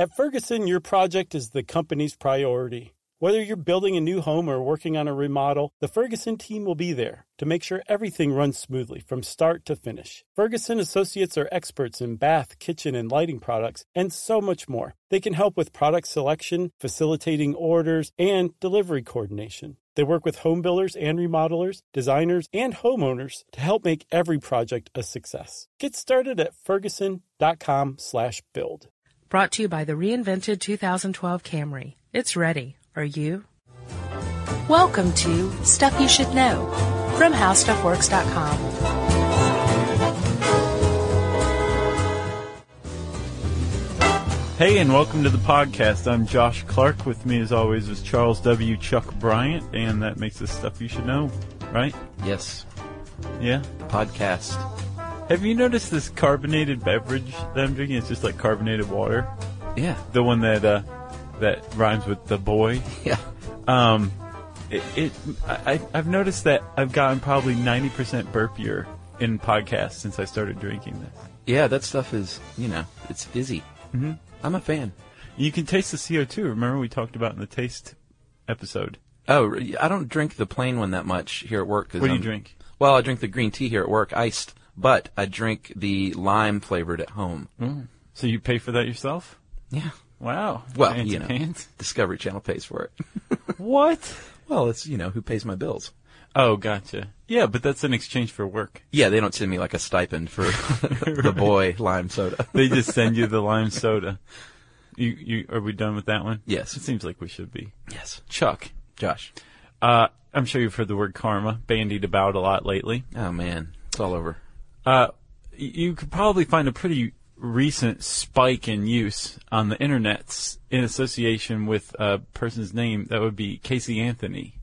At Ferguson, your project is the company's priority. Whether you're building a new home or working on a remodel, the Ferguson team will be there to make sure everything runs smoothly from start to finish. Ferguson Associates are experts in bath, kitchen, and lighting products, and so much more. They can help with product selection, facilitating orders, and delivery coordination. They work with home builders and remodelers, designers, and homeowners to help make every project a success. Get started at ferguson.com/build. Brought to you by the reinvented 2012 Camry. It's ready. Are you? Welcome to Stuff You Should Know from HowStuffWorks.com. Hey, and welcome to the podcast. I'm Josh Clark. With me, as always, is Charles W. Chuck Bryant, and that makes this stuff you should know, right? Yes, Yeah. podcast. Have you noticed this carbonated beverage that I'm drinking? It's just like carbonated water. Yeah, The one that uh, that rhymes with the boy. yeah. Um, it, it I, I've noticed that I've gotten probably 90% burpier in podcasts since I started drinking this. Yeah, that stuff is, you know, it's fizzy. Mm-hmm. I'm a fan. You can taste the CO2. Remember we talked about in the taste episode. Oh, I don't drink the plain one that much here at work. 'cause What do you I'm- drink? Well, I drink the green tea here at work, iced, but I drink the lime flavored at home. So you pay for that yourself? Yeah. Wow. Well, Fancy you know, pants. Discovery Channel pays for it. What? well, it's, you know, who pays my bills. Oh, gotcha. Yeah, but that's in exchange for work. Yeah, they don't send me like a stipend for the boy lime soda. They just send you the lime soda. You, you, are we done with that one? Yes. It seems like we should be. Yes. Chuck, Josh. uh, I'm sure you've heard the word karma bandied about a lot lately. Oh, man. It's all over. Uh, you could probably find a pretty recent spike in use on the internets in association with a person's name. That would be Casey Anthony.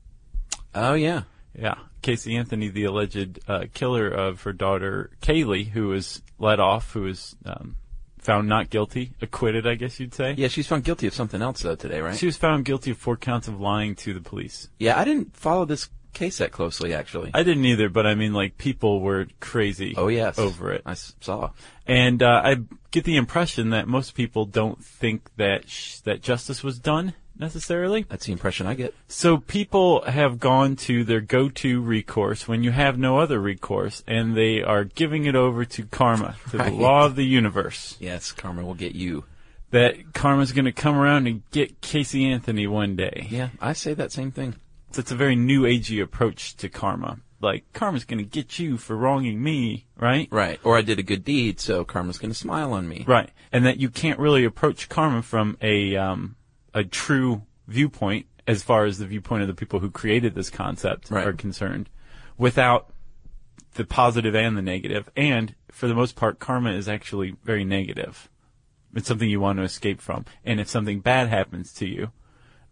Oh, yeah. Yeah, Casey Anthony, the alleged uh, killer of her daughter Kaylee, who was let off, who was um, found not guilty, acquitted, I guess you'd say. Yeah, she's found guilty of something else, though, today, right? She was found guilty of four counts of lying to the police. Yeah, I didn't follow this case that closely, actually. I didn't either, but I mean, like, people were crazy oh, yes. over it. I saw. And uh, I get the impression that most people don't think that sh- that justice was done necessarily. That's the impression I get. So people have gone to their go-to recourse when you have no other recourse, and they are giving it over to karma, to Right. the law of the universe. Yes, karma will get you. That karma's going to come around and get Casey Anthony one day. Yeah, I say that same thing. So it's a very new agey approach to karma. Like karma's going to get you for wronging me, right? Right. Or I did a good deed, so karma's going to smile on me. Right. And that you can't really approach karma from a um, a true viewpoint as far as the viewpoint of the people who created this concept Right. are concerned without the positive and the negative. And for the most part, karma is actually very negative. It's something you want to escape from. And if something bad happens to you,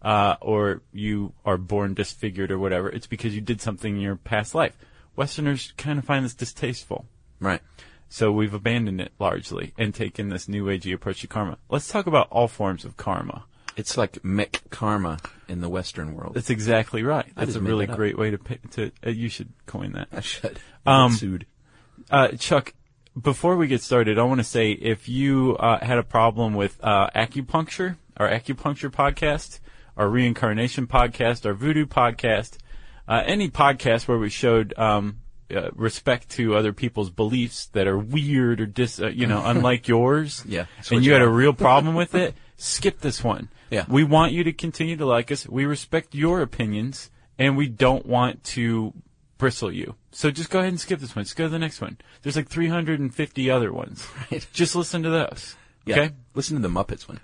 uh, or you are born disfigured or whatever, it's because you did something in your past life. Westerners kind of find this distasteful. Right. So we've abandoned it largely and taken this new agey approach to karma. Let's talk about all forms of karma. It's like McKarma in the Western world. That's exactly right. I That's a really that up. great way to pay, to. Uh, you should coin that. I should. Um, sued. Uh, Chuck, before we get started, I want to say if you uh, had a problem with uh, acupuncture, our acupuncture podcast, our reincarnation podcast, our voodoo podcast, uh, any podcast where we showed um, uh, respect to other people's beliefs that are weird or dis, uh, you know, unlike yours, Yeah, and you had a real problem with it, skip this one. Yeah. we want you to continue to like us. We respect your opinions, and we don't want to bristle you. So just go ahead and skip this one. Just go to the next one. There's like 350 other ones. Right. Just listen to those. Yeah. Okay? Listen to the Muppets one.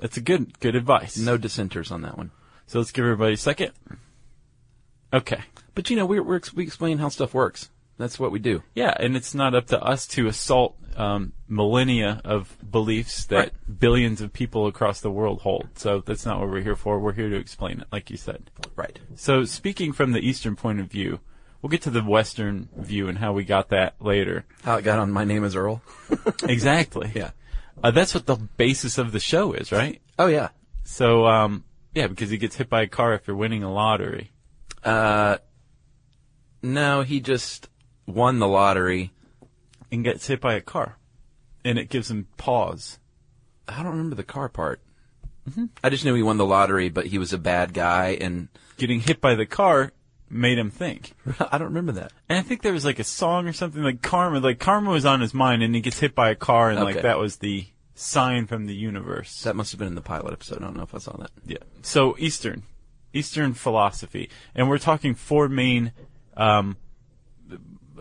That's a good good advice. No dissenters on that one. So let's give everybody a second. Okay. But you know, we we we explain how stuff works. That's what we do. Yeah, and it's not up to us to assault um, millennia of beliefs that Right. billions of people across the world hold. So that's not what we're here for. We're here to explain it, like you said. Right. So speaking from the Eastern point of view, we'll get to the Western view and how we got that later. How it got on My Name is Earl. exactly. Yeah. Uh, that's what the basis of the show is, right? Oh yeah. So, um, yeah, because he gets hit by a car after winning a lottery. Uh, no, he just won the lottery. and gets hit by a car, and it gives him pause. I don't remember the car part. I just knew he won the lottery, but he was a bad guy, and Getting hit by the car made him think. I don't remember that. And I think there was like a song or something like karma. Like karma was on his mind, and he gets hit by a car, and like Okay. that was the sign from the universe. That must have been in the pilot episode. I don't know if I saw that. Yeah. So Eastern, Eastern philosophy, and we're talking four main um,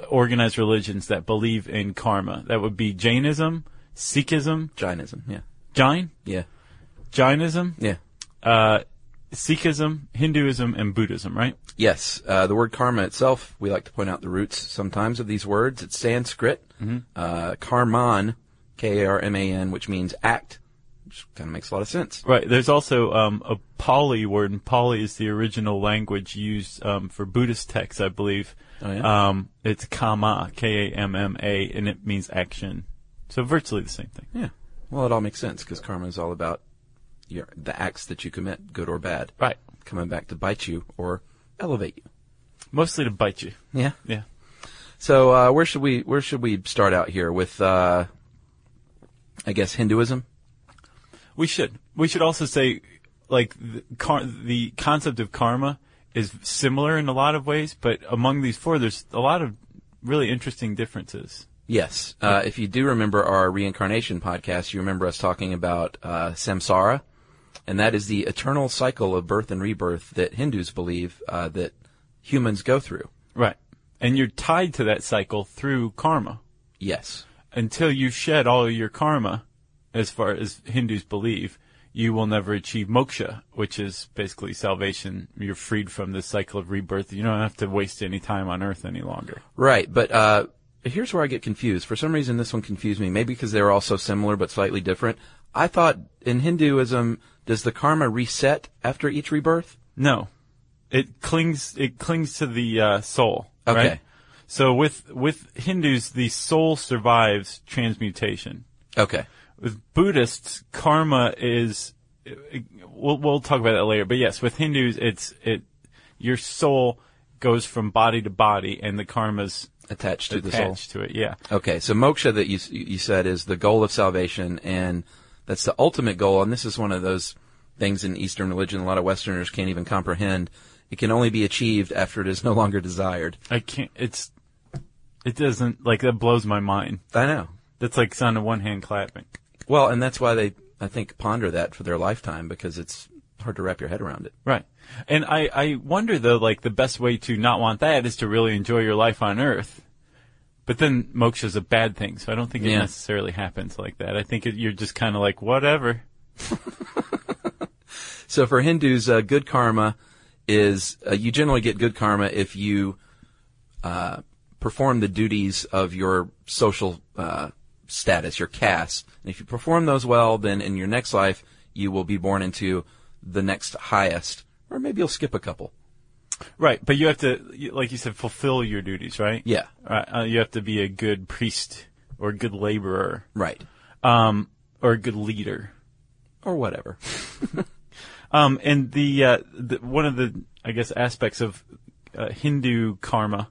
organized religions that believe in karma. That would be Jainism, Sikhism, Jainism. Yeah. Jain, Yeah. Jainism, Yeah. uh, Sikhism, Hinduism, and Buddhism. Right? Yes, uh, the word karma itself, we like to point out the roots sometimes of these words. It's Sanskrit, uh, karman, K-A-R-M-A-N, which means act, which kind of makes a lot of sense. Right. There's also um, a Pali word, and Pali is the original language used um, for Buddhist texts, I believe. Oh, yeah? Um, it's kamma, K-A-M-M-A, and it means action. So virtually the same thing. Yeah. Well, it all makes sense because karma is all about your, the acts that you commit, good or bad, Right. coming back to bite you or elevate you. Mostly to bite you. Yeah. Yeah. So uh, where should we where should we start out here with? Uh, I guess Hinduism. We should. We should also say, like, the, car- the concept of karma is similar in a lot of ways, but among these four, there's a lot of really interesting differences. Yes. Uh, if you do remember our reincarnation podcast, you remember us talking about uh, samsara, and that is the eternal cycle of birth and rebirth that Hindus believe uh, that humans go through. Right. And you're tied to that cycle through karma. Yes. until you shed all your karma, as far as Hindus believe, you will never achieve moksha, which is basically salvation. You're freed from this cycle of rebirth. You don't have to waste any time on earth any longer. Right, but uh, here's where I get confused. For some reason, this one confused me. Maybe because they're all so similar but slightly different. I thought in Hinduism, does the karma reset after each rebirth? No, it clings. It clings to the uh, soul. Okay. Right? So with with Hindus, the soul survives transmutation. Okay. with Buddhists, karma is. We'll we'll talk about that later. But yes, with Hindus, it's it. Your soul goes from body to body, and the karma's Attached to the soul. attached to it. Yeah, Okay, so moksha that you you said is the goal of salvation, and that's the ultimate goal. And this is one of those things in Eastern religion a lot of Westerners can't even comprehend. It can only be achieved after it is no longer desired. I can't. It's. It doesn't like that blows my mind. I know. That's like sound of one hand clapping. Well, and that's why they I think ponder that for their lifetime because it's hard to wrap your head around it. Right. And I, I wonder though, like the best way to not want that is to really enjoy your life on earth. But then moksha is a bad thing, so I don't think it Yeah. necessarily happens like that. I think it, you're just kind of like whatever. So for Hindus, uh, good karma is uh, you generally get good karma if you uh, perform the duties of your social uh, status, your caste. And if you perform those well, then in your next life you will be born into the next highest, or maybe you'll skip a couple. Right, but you have to, like you said, fulfill your duties, right? Yeah, Uh, you have to be a good priest or a good laborer, right, um, or a good leader. or whatever. Um, and the, uh, the one of the, I guess, aspects of uh, Hindu karma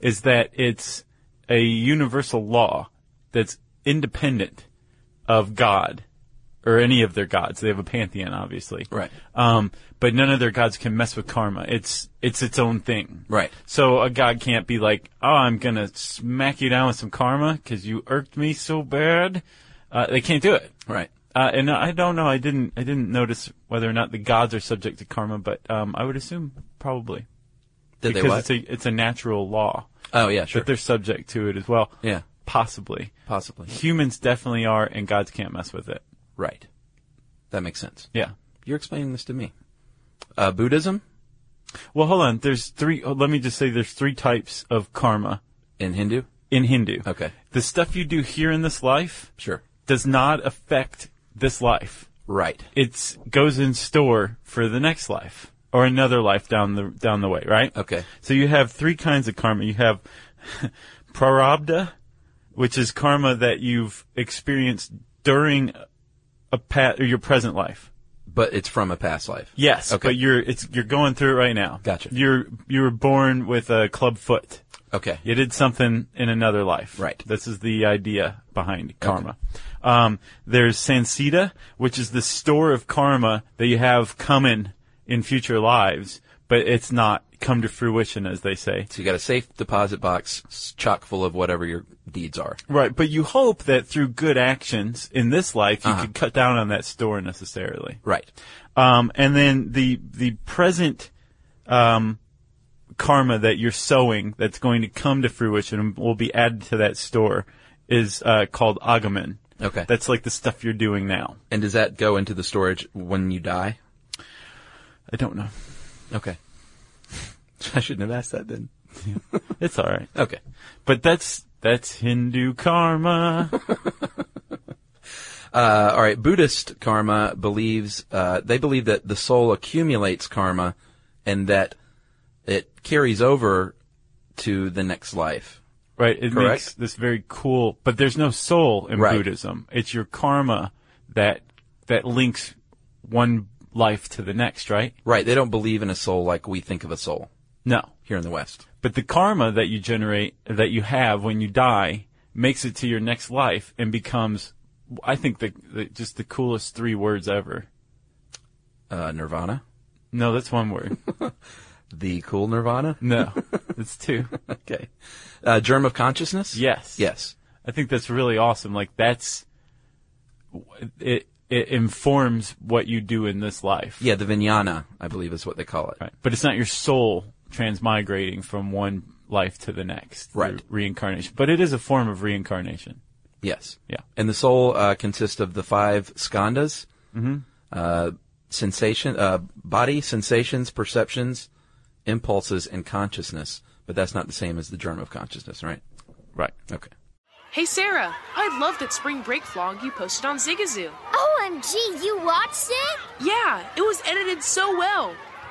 is that it's a universal law that's independent of God or any of their gods. They have a pantheon, obviously. Right. Um, but none of their gods can mess with karma. It's it's its own thing. Right. So a god can't be like, "Oh, I'm gonna smack you down with some karma because you irked me so bad." Uh, they can't do it. Right. Uh, and I don't know. I didn't. I didn't notice whether or not the gods are subject to karma, but um, I would assume probably Did they because it's a it's a natural law oh yeah, sure. that they're subject to it as well. Yeah, Possibly. possibly. Humans definitely are, and gods can't mess with it. Right. That makes sense. Yeah. You're explaining this to me. Uh, Buddhism Well, hold on. There's three. oh, Let me just say, there's three types of karma In Hindu? in Hindu. Okay. The stuff you do here in this life Sure. does not affect this life. Right. It goes in store for the next life or another life down the down the way, right? Okay. So you have three kinds of karma. You have prarabdha, which is karma that you've experienced during a pa- or your present life. But it's from a past life. Yes, Okay. but you're it's you're going through it right now. Gotcha. You're you were born with a club foot. Okay. You did something in another life. Right. This is the idea behind karma. Um, there's sanchita, which is the store of karma that you have coming in future lives, but it's not come to fruition, as they say. So you got a safe deposit box chock full of whatever your deeds are. Right. But you hope that through good actions in this life, you Uh-huh. could cut down on that store necessarily. Right. Um, and then the the present um, karma that you're sowing that's going to come to fruition and will be added to that store is uh, called agamen. Okay. That's like the stuff you're doing now. And does that go into the storage when you die? I don't know. Okay. I shouldn't have asked that then. It's all right. Okay. But that's that's Hindu karma. Uh, all right. Buddhist karma believes uh, they believe that the soul accumulates karma, and that it carries over to the next life. Right. It Correct. makes this very cool. But there's no soul in Right. Buddhism. It's your karma that that links one life to the next. Right. Right. They don't believe in a soul like we think of a soul No. here in the West. But the karma that you generate, that you have when you die, makes it to your next life and becomes, I think, the, the just the coolest three words ever. Uh, nirvana, No, that's one word. the cool nirvana. No, it's two. Okay. Uh, germ of consciousness. Yes. Yes. I think that's really awesome. Like that's it. It informs what you do in this life. Yeah. The vijnana, I believe, is what they call it. Right. But it's not your soul transmigrating from one life to the next. Right. Reincarnation. But it is a form of reincarnation. Yes. Yeah. And the soul uh, consists of the five skandhas. Mm-hmm. Uh, sensation, uh, body, sensations, perceptions, impulses, and consciousness. But that's not the same as the germ of consciousness, right? Right. Okay. Hey Sarah, I love that spring break vlog you posted on Zigazoo. OMG, you watched it? Yeah, it was edited so well.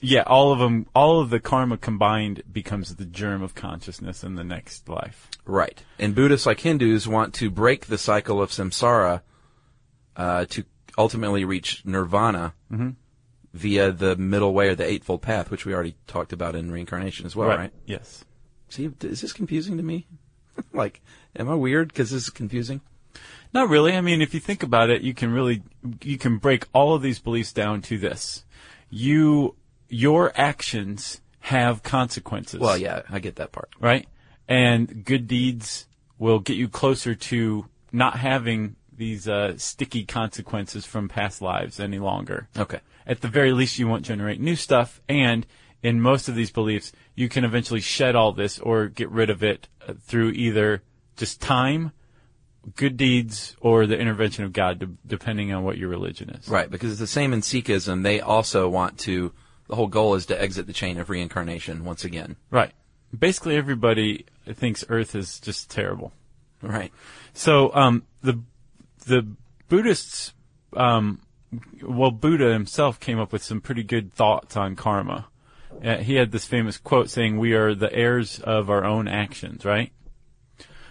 Yeah, all of them, all of the karma combined becomes the germ of consciousness in the next life. Right. And Buddhists, like Hindus, want to break the cycle of samsara uh, to ultimately reach nirvana via the middle way or the eightfold path, which we already talked about in reincarnation as well, right? Yes. See, is this confusing to me? like, am I weird because this is confusing? Not really. I mean, if you think about it, you can really, you can break all of these beliefs down to this. You, your actions have consequences. Well, yeah, I get that part. Right? And good deeds will get you closer to not having these, uh, sticky consequences from past lives any longer. Okay. At the very least, you won't generate new stuff. And in most of these beliefs, you can eventually shed all this or get rid of it uh, through either just time, good deeds, or the intervention of God, de- depending on what your religion is. Right, because it's the same in Sikhism. They also want to, the whole goal is to exit the chain of reincarnation once again. Right. Basically, everybody thinks Earth is just terrible. Right. So um, the the Buddhists, um, well, Buddha himself came up with some pretty good thoughts on karma. Uh, he had this famous quote saying, "We are the heirs of our own actions." Right.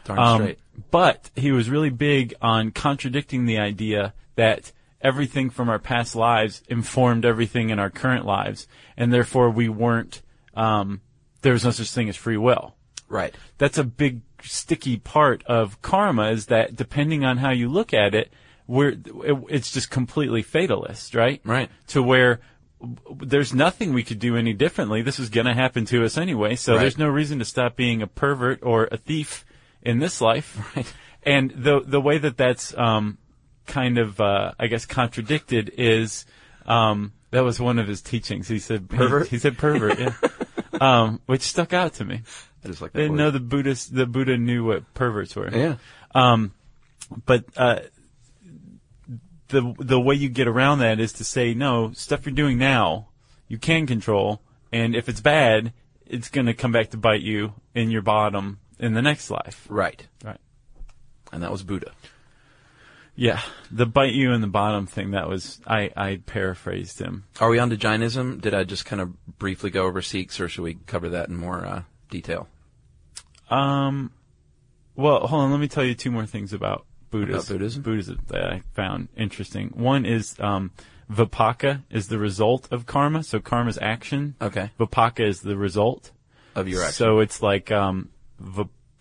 Darn Um, straight. but he was really big on contradicting the idea that everything from our past lives informed everything in our current lives, and therefore we weren't. Um, there was no such thing as free will. Right. That's a big sticky part of karma is that depending on how you look at it, we're, it, it's just completely fatalist, right? Right. To where there's nothing we could do any differently. This is going to happen to us anyway, so Right. there's no reason to stop being a pervert or a thief in this life. Right. And the the way that that's um, kind of uh, I guess contradicted is um, that was one of his teachings. He said Pervert? He, he said pervert, yeah. um, which stuck out to me. I just like I that didn't word. know the Buddhist the Buddha knew what perverts were. Yeah. Um, but uh, the the way you get around that is to say no stuff you're doing now you can control, and if it's bad, it's going to come back to bite you in your bottom in the next life. Right. Right. And that was Buddha. Yeah, the bite you in the bottom thing. That was I I paraphrased him. Are we on to Jainism? Did I just kind of briefly go over Sikhs, or should we cover that in more uh, detail? Um, well, hold on. Let me tell you two more things about Buddhism. About Buddhism? Buddhism that I found interesting. One is um, vipaka is the result of karma. So karma's action. Okay. Vipaka is the result. Of your action. So it's like um,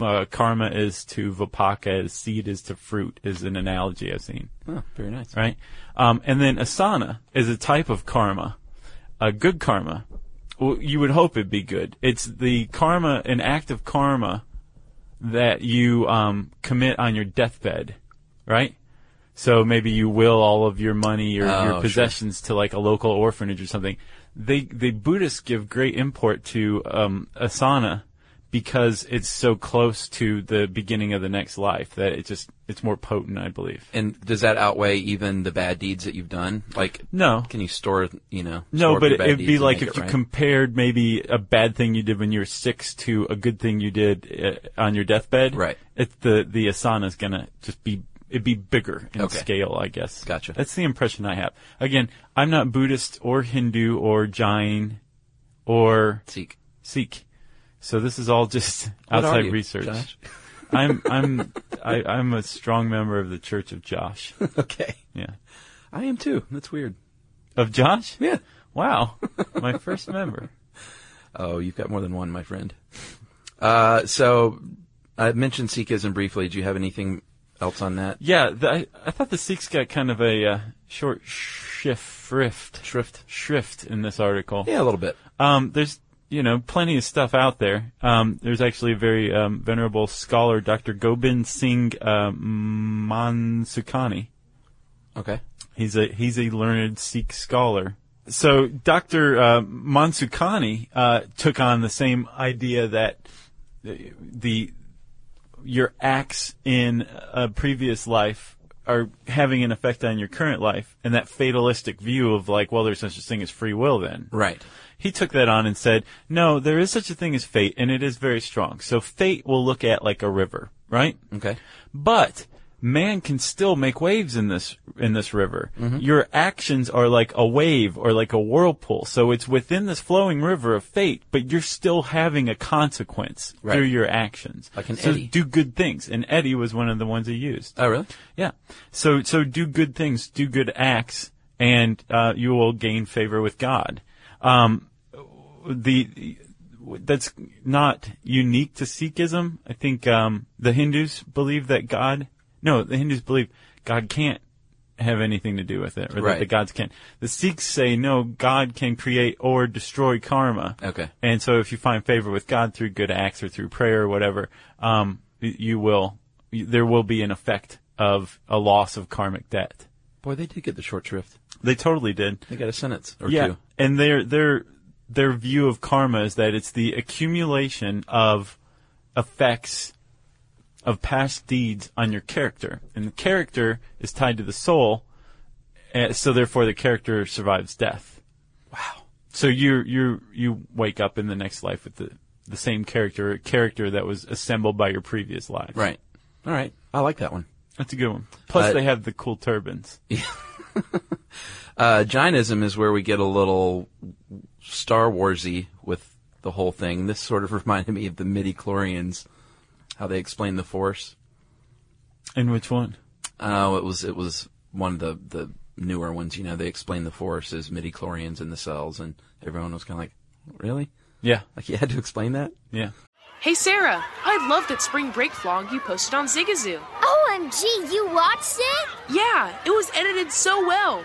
uh, karma is to vipaka as seed is to fruit is an analogy I've seen. Oh, very nice. Right. Um, and then asanna is a type of karma, a good karma. Well, you would hope it'd be good. It's the karma, an act of karma that you um, commit on your deathbed, right? So maybe you will all of your money or Oh, your sure. possessions to like a local orphanage or something. They the Buddhists give great import to um, asanna because it's so close to the beginning of the next life that it just it's more potent, I believe. And does that outweigh even the bad deeds that you've done? Like, No. can you store, you know? No, but it'd be like if you right? compared maybe a bad thing you did when you were six to a good thing you did uh, on your deathbed. Right. It's the the asanna is gonna just be it'd be bigger in Okay. scale, I guess. Gotcha. That's the impression I have. Again, I'm not Buddhist or Hindu or Jain or Sikh. Sikh, so this is all just What outside you, research. Josh? I'm I'm I, I'm a strong member of the Church of Josh. Okay. Yeah. I am too. That's weird. Of Josh? Yeah. Wow. My first member. Oh, you've got more than one, my friend. Uh, so I mentioned Sikhism briefly. Do you have anything else on that? Yeah, the, I, I thought the Sikhs got kind of a uh, short shrift, Shrift. shrift in this article. Yeah, a little bit. Um, there's you know plenty of stuff out there. Um, there's actually a very um, venerable scholar, Dr. Gobind Singh uh, Mansukhani. Okay. He's a he's a learned Sikh scholar. So Dr. Uh, Mansukhani uh, took on the same idea that the, the your acts in a previous life are having an effect on your current life, and that fatalistic view of like, well, there's such a thing as free will. Then Right. He took that on and said, no, there is such a thing as fate, and it is very strong. So fate will look at like a river, right? Okay. But man can still make waves in this in this river. Mm-hmm. Your actions are like a wave or like a whirlpool. So it's within this flowing river of fate, but you're still having a consequence Right. through your actions. Like an so eddy. do good things. And eddy was one of the ones he used. Oh, really? Yeah. So so do good things, do good acts, and uh, you will gain favor with God. Um, the that's not unique to Sikhism. I think um, the Hindus believe that God No, the Hindus believe God can't have anything to do with it, or that the gods can't. The Sikhs say no, God can create or destroy karma. Okay. And so if you find favor with God through good acts or through prayer or whatever, um, you will, there will be an effect of a loss of karmic debt. Boy, they did get the short shrift. They totally did. They got a sentence or yeah. two. And their, their, their view of karma is that it's the accumulation of effects of past deeds on your character. And the character is tied to the soul, uh, so therefore the character survives death. Wow. So you you you wake up in the next life with the the same character, a character that was assembled by your previous life. Right. All right. I like that one. That's a good one. Plus, Uh, they have the cool turbans. Uh, Jainism is where we get a little Star Warsy with the whole thing. This sort of reminded me of the midi chlorians, how they explain the Force. And which one? Oh, it was it was one of the the newer ones. You know, they explain the Force as midi chlorians in the cells, and everyone was kind of like, "Really? Yeah, Like you had to explain that?" yeah. Hey Sarah, I love that spring break vlog you posted on Zigazoo. OMG, you watched it? Yeah, it was edited so well.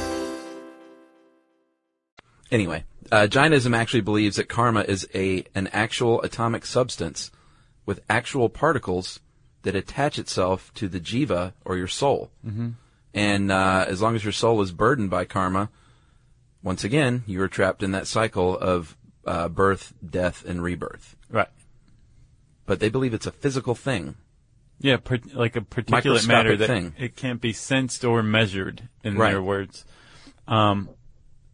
Anyway, uh, Jainism actually believes that karma is a an actual atomic substance with actual particles that attach itself to the jiva or your soul. Mm-hmm. And uh, as long as your soul is burdened by karma, once again, you are trapped in that cycle of uh, birth, death, and rebirth. Right. But they believe it's a physical thing. Yeah, per- like a particulate matter that thing. it can't be sensed or measured in Right. their words. Um,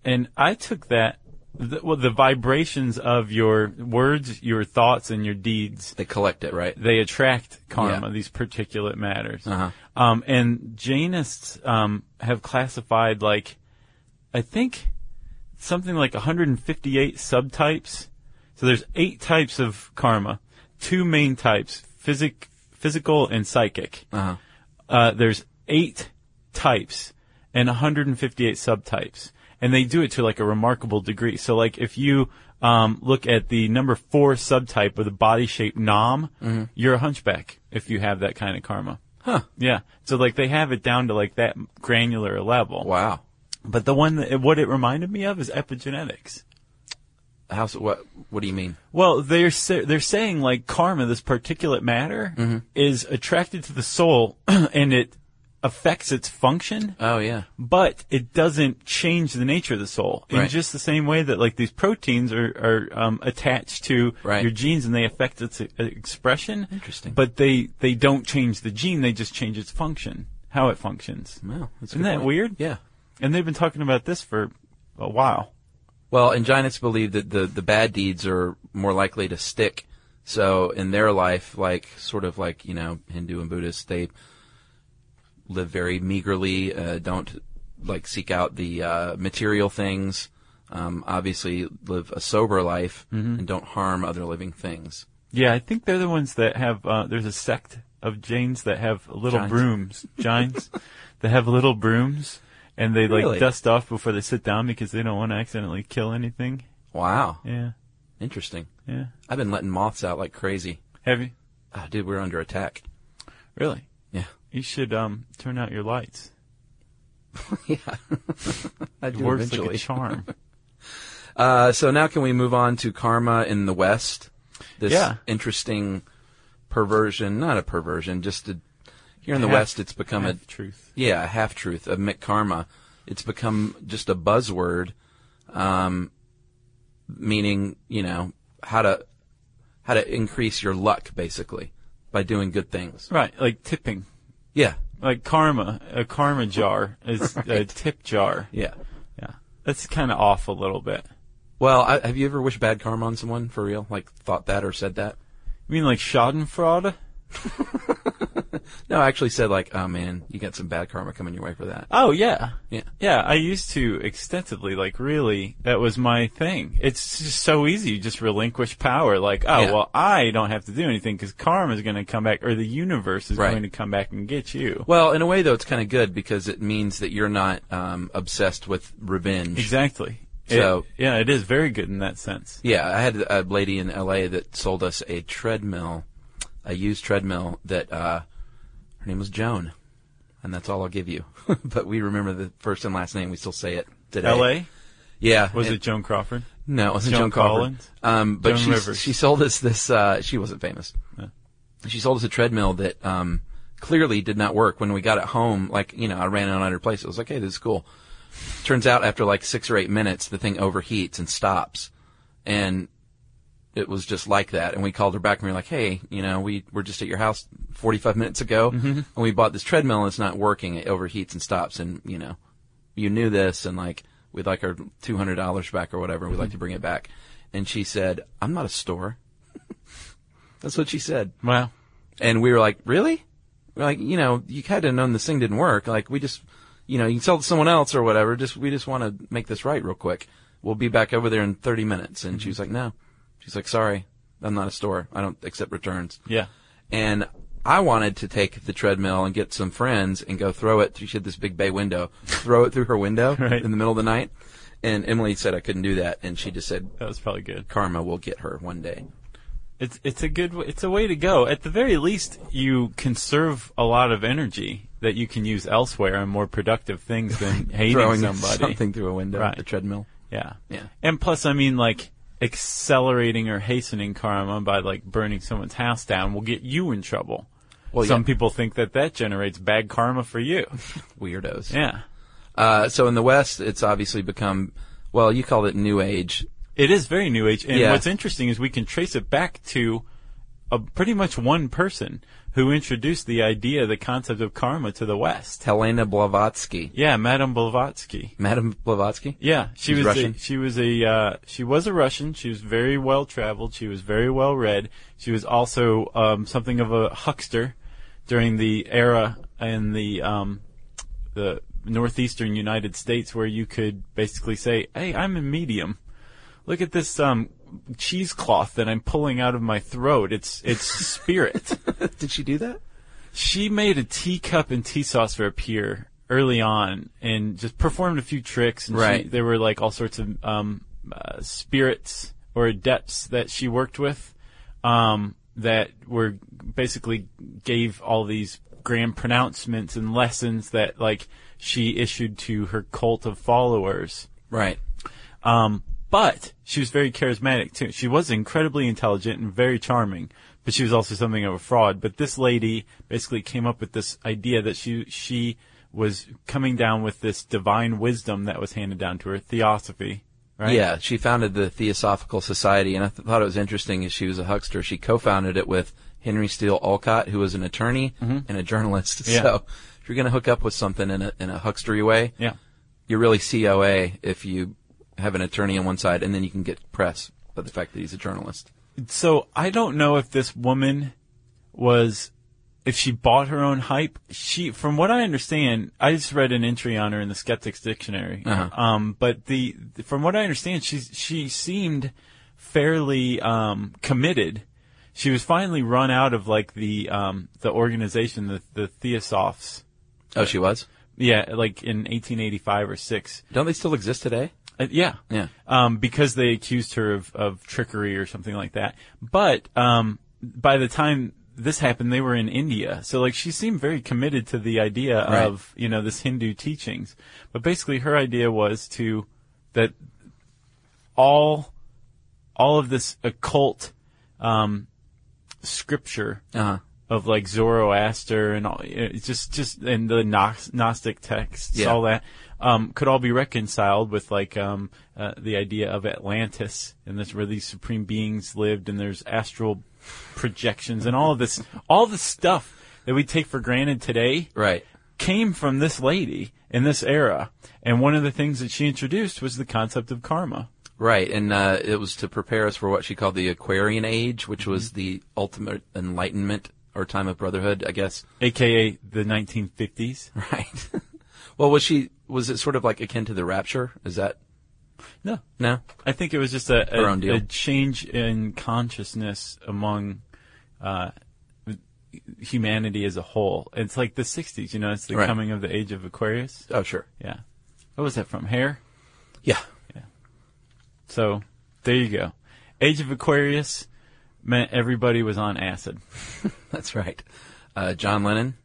and I took that, the, well, the vibrations of your words, your thoughts, and your deeds They collect it, right? they attract karma, Yeah. these particulate matters. Uh-huh. Um, and Jainists um, have classified like, I think something like 158 subtypes. So there's eight types of karma, two main types: physic, physical, and psychic. Uh-huh. Uh, there's eight types and 158 subtypes, and they do it to like a remarkable degree. So, like if you um, look at the number four subtype of the body shape nom, you're a hunchback if you have that kind of karma. Huh. Yeah. So like they have it down to like that granular level. Wow. But the one that what it reminded me of is epigenetics. How's what? What do you mean? Well, they're sa- they're saying like karma, this particulate matter, Mm-hmm. is attracted to the soul and it affects its function, Oh yeah. but it doesn't change the nature of the soul. In Right. just the same way that like these proteins are are um, attached to Right. your genes and they affect its uh, expression. Interesting. But they they don't change the gene; they just change its function, how it functions. Wow. Isn't that point. weird? Yeah. And they've been talking about this for a while. Well, and Jainists believe that the, the bad deeds are more likely to stick. So in their life, like sort of like you know Hindu and Buddhist, they live very meagerly, uh, don't like seek out the uh, material things. Um, obviously, live a sober life Mm-hmm. and don't harm other living things. Yeah, I think they're the ones that have. Uh, there's a sect of Jains that have little Jains. brooms. Jains that have little brooms, and they like Really? dust off before they sit down because they don't want to accidentally kill anything. Wow, Yeah, interesting. yeah. I've been letting moths out like crazy. Have you Ah, dude, we're under attack. really? Yeah, You should um turn out your lights. yeah. I It do works eventually. like a charm. Uh, so now can we move on to karma in the West? This Yeah. interesting perversion, not a perversion, just a, here in the Half- West it's become a, truth. yeah, a half truth, a McKarma. It's become just a buzzword, um, meaning, you know, how to, how to increase your luck basically by doing good things. Right, like tipping. Yeah. Like karma, a karma jar is a Right. tip jar. Yeah. Yeah, that's kind of off a little bit. Well, I, have you ever wished bad karma on someone for real? Like thought that or said that? You mean like Schadenfreude? No, I actually said like, oh man, you got some bad karma coming your way for that. Oh yeah, Yeah. yeah. I used to extensively, like really, that was my thing. It's just so easy. You just relinquish power. Like, oh Yeah. well, I don't have to do anything because karma is going to come back, or the universe is Right. going to come back and get you. Well, in a way, though, it's kind of good because it means that you're not um, obsessed with revenge. Exactly. So- It- yeah, it is very good in that sense. Yeah, I had a lady in L.A. that sold us a treadmill, a used treadmill that uh, her name was Joan, and that's all I'll give you. but we remember the first and last name. We still say it today. L.A. Yeah. was and- it Joan Crawford? No, it wasn't Joan Joan, Crawford. Collins? Um, but Joan she Rivers? she sold us this. Uh, she wasn't famous. She sold us a treadmill that um, clearly did not work. When we got it home, like you know, I ran it on her place. It was like, hey, this is cool. Turns out after like six or eight minutes, the thing overheats and stops, and it was just like that. And we called her back and we were like, hey, you know, we were just at your house 45 minutes ago, mm-hmm. and we bought this treadmill and it's not working. It overheats and stops, and you know, you knew this, and like we'd like our two hundred dollars back or whatever. We'd like mm-hmm. to bring it back. And she said, "I'm not a store." That's what she said. Wow. And we were like, "Really?" We're like, you know, you had to have known this thing didn't work. Like we just, you know, you can sell it to someone else or whatever. Just we just want to make this right real quick. We'll be back over there in 30 minutes. And mm-hmm. she was like, "No." She's like, "Sorry, I'm not a store. I don't accept returns." Yeah. and I wanted to take the treadmill and get some friends and go throw it. She had this big bay window, throw it through her window Right. in the middle of the night. And Emily said I couldn't do that, and she just said, That was probably good. "Karma will get her one day." It's it's a good it's a way to go. At the very least, you conserve a lot of energy that you can use elsewhere on more productive things than hating Throwing somebody. something through a window, Right. the treadmill. Yeah. Yeah. And plus, I mean, like accelerating or hastening karma by like burning someone's house down will get you in trouble. Well, Some yeah. people think that that generates bad karma for you. Weirdos. yeah. Uh, so in the West, it's obviously become, well, you called it New Age. It is very new age. And Yeah. what's interesting is we can trace it back to a, pretty much one person who introduced the idea, the concept of karma to the West. Helena Blavatsky. Yeah, Madame Blavatsky. Madame Blavatsky? Yeah, she She's was Russian? A, she was a uh, she was a Russian. She was very well traveled. She was very well read. She was also um, something of a huckster during the era in the um, the northeastern United States where you could basically say, "Hey, I'm a medium. Look at this um, cheesecloth that I'm pulling out of my throat. It's it's spirit." Did she do that? She made a teacup and tea sauce for a pier early on, and just performed a few tricks. And she- Right. there were like all sorts of um, uh, spirits or adepts that she worked with um, that were basically gave all these grand pronouncements and lessons that like she issued to her cult of followers. Right. Um, but she was very charismatic too. She was incredibly intelligent and very charming, but she was also something of a fraud. But this lady basically came up with this idea that she she was coming down with this divine wisdom that was handed down to her, theosophy. Right? Yeah, she founded the Theosophical Society, and I th- thought it was interesting as she was a huckster. She co-founded it with Henry Steele Olcott, who was an attorney and a journalist. Mm-hmm. Yeah. So if you're going to hook up with something in a, in a huckstery way, Yeah. you're really COA if you have an attorney on one side, and then you can get press by the fact that he's a journalist. So I don't know if this woman was, if she bought her own hype. She, from what I understand, I just read an entry on her in the Skeptics Dictionary. Uh-huh. Um, but the, from what I understand, she she seemed fairly um, committed. She was finally run out of like the um, the organization, the the Theosophes. Oh, she was. Yeah, like in 1885 or six. Don't they still exist today? Uh, yeah. Yeah. Um, because they accused her of, of trickery or something like that. But, um, by the time this happened, they were in India. So like she seemed very committed to the idea Right. of, you know, this Hindu teachings. But basically her idea was to, that all, all of this occult, um, scripture Uh-huh. of like Zoroaster and all, it's just just and the Gnostic texts, Yeah. all that um, could all be reconciled with like um, uh, the idea of Atlantis and this where these supreme beings lived and there's astral projections and all of this all the stuff that we take for granted today Right. came from this lady in this era and one of the things that she introduced was the concept of karma Right, and uh, it was to prepare us for what she called the Aquarian Age, which was the ultimate enlightenment or time of brotherhood, I guess. aka the 1950s Right. well, was she? Was it sort of like akin to the rapture? Is that no no? I think it was just a, Her a, own deal. a change in consciousness among uh, humanity as a whole. It's like the 60s, you know, it's the Right. coming of the age of Aquarius. Oh, sure. Yeah. What was that from? Hair? Yeah. Yeah. So there you go. Age of Aquarius meant everybody was on acid. That's right. Uh, John Lennon,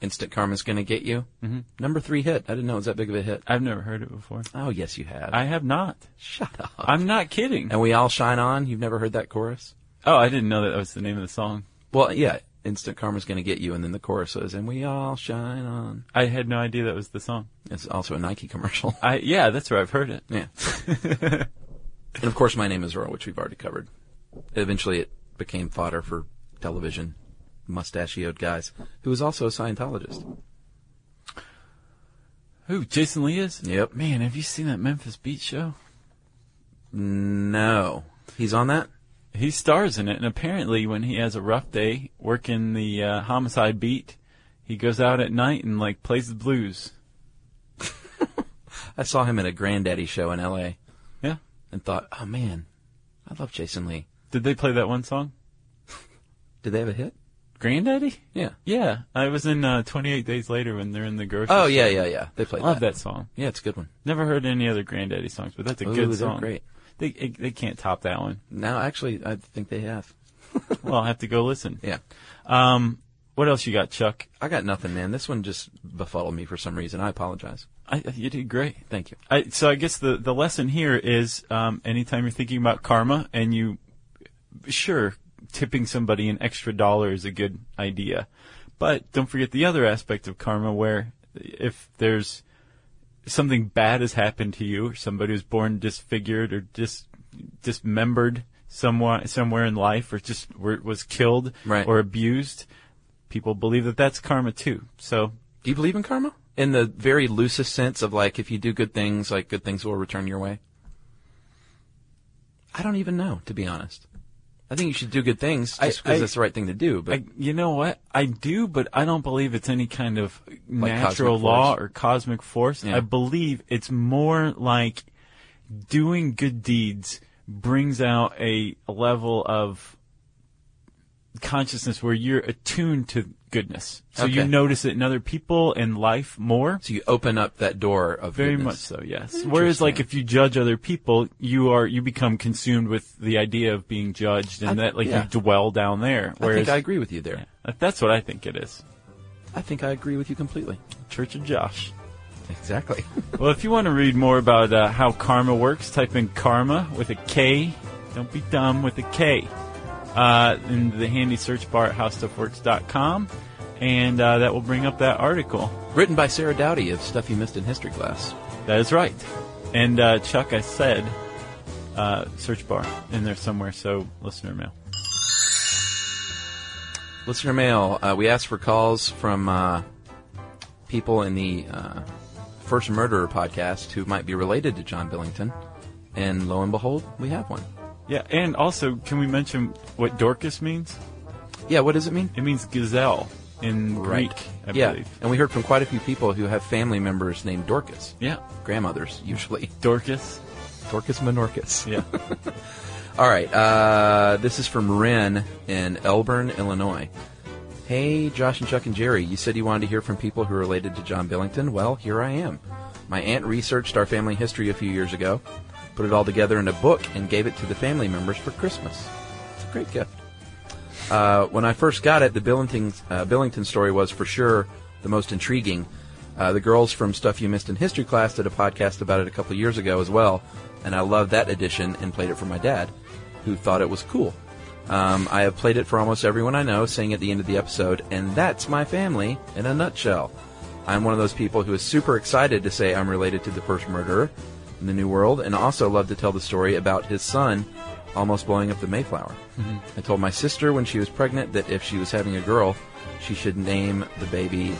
"Instant Karma's Gonna Get You." Mm-hmm. Number three hit. I didn't know it was that big of a hit. I've never heard it before. Oh, yes, you have. I have not. Shut up. I'm not kidding. and we all shine on. You've never heard that chorus? Oh, I didn't know that, that was the name of the song. Well, yeah. Instant Karma's Gonna Get You, and then the chorus is, "And we all shine on." I had no idea that was the song. It's also a Nike commercial. I yeah, that's where I've heard it. Yeah. and of course, my name is Earl, which we've already covered. Eventually, it became fodder for television, mustachioed guys, who was also a Scientologist. Who? Jason Lee is? Yep. Man, have you seen that Memphis Beat show? No, he's on that. He stars in it, and apparently, when he has a rough day working the uh, homicide beat, he goes out at night and like plays the blues. I saw him at a Grandaddy show in L.A. Yeah. and thought, oh man, I love Jason Lee. Did they play that one song? Did they have a hit? Grandaddy? Yeah. Yeah, I was in uh, 28 Days Later when they're in the grocery. Oh store. yeah, yeah, yeah. They played Love that. that song. Yeah, it's a good one. Never heard any other Grandaddy songs, but that's a Ooh, good they're song. great. They it, they can't top that one. Now, actually, I think they have. Well, I'll have to go listen. Yeah. Um, what else you got, Chuck? I got nothing, man. This one just befuddled me for some reason. I apologize. I, you did great. Thank you. I, so I guess the, the lesson here is um, anytime you're thinking about karma and you, sure, tipping somebody an extra dollar is a good idea. But don't forget the other aspect of karma where if there's something bad has happened to you or somebody was born disfigured or dis, dismembered somewhere, somewhere in life or just were, was killed Right. or abused, people believe that that's karma too. So Do you believe in karma? In the very loosest sense of like, if you do good things, like good things will return your way? I don't even know, to be honest. I think you should do good things just because I- that's the right thing to do. But I, you know what? I do, but I don't believe it's any kind of natural law or cosmic force. Yeah. I believe it's more like doing good deeds brings out a, a level of consciousness where you're attuned to goodness. So you notice it in other people and life more. so you open up that door of Very goodness. much so, yes. Whereas, like, if you judge other people, you are you become consumed with the idea of being judged, and I- that like yeah. you dwell down there. I think I agree with you there. yeah, that's what I think it is. I think I agree with you completely. Church of Josh. Exactly. Well, if you want to read more about uh, how karma works, type in karma with a K. Don't be dumb with a K. Uh, in the handy search bar at howstuffworks.com, and uh, that will bring up that article. Written by Sarah Dowdy of Stuff You Missed in History Class. That is right. And uh, Chuck, I said uh, search bar in there somewhere, so listener mail. Listener mail. Uh, we asked for calls from uh, people in the uh, First Murderer podcast who might be related to John Billington. And lo and behold, we have one. Yeah, and also, can we mention what Dorcas means? Yeah, what does it mean? It means gazelle in Greek, I yeah, believe. and we heard from quite a few people who have family members named Dorcas. Yeah, Grandmothers, usually. Dorcas. Dorcas Menorcas. Yeah. All right. Uh, this is from Ren in Elburn, Illinois. Hey, Josh and Chuck and Jerry, you said you wanted to hear from people who are related to John Billington. Well, here I am. My aunt researched our family history a few years ago, put it all together in a book, and gave it to the family members for Christmas. It's a great gift. Uh, when I first got it, the Billington, uh, Billington story was for sure the most intriguing. Uh, the girls from Stuff You Missed in History class did a podcast about it a couple years ago as well, and I loved that edition and played it for my dad, who thought it was cool. Um, I have played it for almost everyone I know, saying at the end of the episode, and that's my family in a nutshell. I'm one of those people who is super excited to say I'm related to the first murderer in the New World, and also love to tell the story about his son almost blowing up the Mayflower. I told my sister when she was pregnant that if she was having a girl, she should name the baby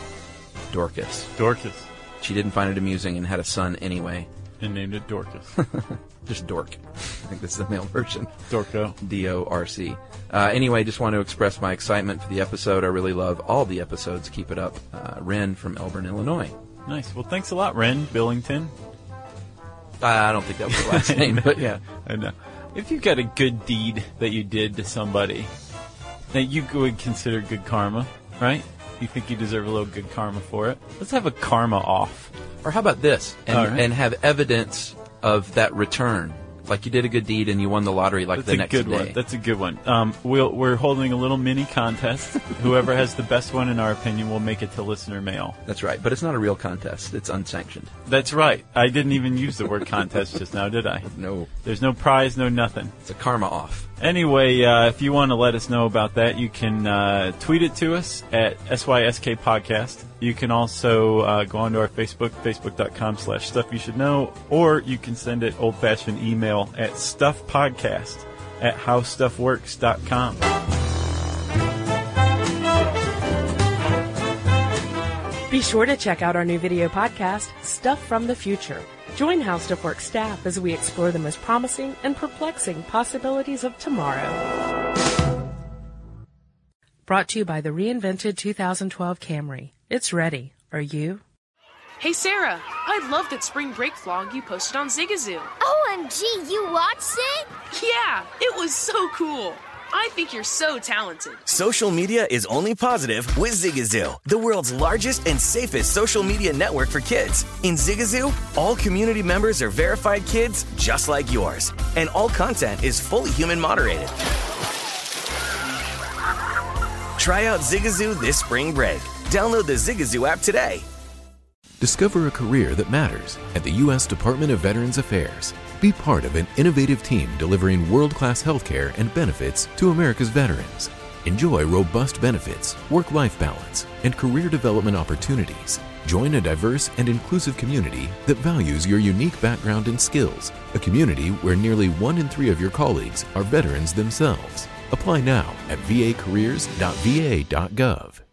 Dorcas. Dorcas. She didn't find it amusing and had a son anyway. And named it Dorcas. Just Dork. I think this is the male version. Dorco. D O R C. Uh, anyway, just want to express my excitement for the episode. I really love all the episodes. Keep it up. Uh, Ren from Elburn, Illinois. Nice. Well, thanks a lot, Ren Billington. I don't think that was the last name, but yeah. I know. If you've got a good deed that you did to somebody that you would consider good karma, right? You think you deserve a little good karma for it? Let's have a karma off. Or how about this? And, All right. and have evidence of that return. Like you did a good deed and you won the lottery like the next. That's a good day. one. That's a good one. Um, we'll, we're holding a little mini contest. Whoever has the best one, in our opinion, will make it to listener mail. That's right. But it's not a real contest. It's unsanctioned. That's right. I didn't even use the word contest just now, did I? No. There's no prize, no nothing. It's a karma off. Anyway, uh, if you want to let us know about that, you can uh, tweet it to us at SYSK Podcast. You can also uh, go onto our Facebook, facebook.com slash stuff you should know, or you can send it old fashioned email at stuffpodcast at howstuffworks.com. Be sure to check out our new video podcast, Stuff from the Future. Join How Stuff Works staff as we explore the most promising and perplexing possibilities of tomorrow. Brought to you by the reinvented 2012 Camry. It's ready. Are you? Hey Sarah, I love that spring break vlog you posted on Zigazoo. OMG, you watched it? Yeah, it was so cool. I think you're so talented. Social media is only positive with Zigazoo, the world's largest and safest social media network for kids. In Zigazoo, all community members are verified kids just like yours, and all content is fully human moderated. Try out Zigazoo this spring break. Download the Zigazoo app today. Discover a career that matters at the U.S. Department of Veterans Affairs. Be part of an innovative team delivering world class healthcare and benefits to America's veterans. Enjoy robust benefits, work life balance, and career development opportunities. Join a diverse and inclusive community that values your unique background and skills, a community where nearly one in three of your colleagues are veterans themselves. Apply now at vacareers.va.gov.